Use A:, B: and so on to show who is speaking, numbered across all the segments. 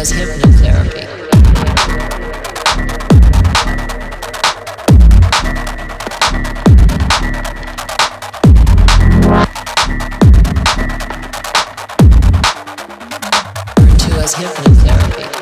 A: was hypnotherapy. Hypnotherapy.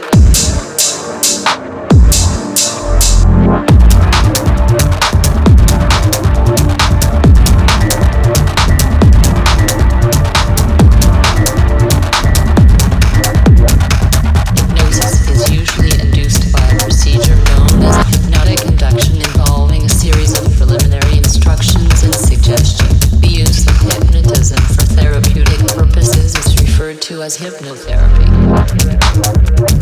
A: to as hypnotherapy.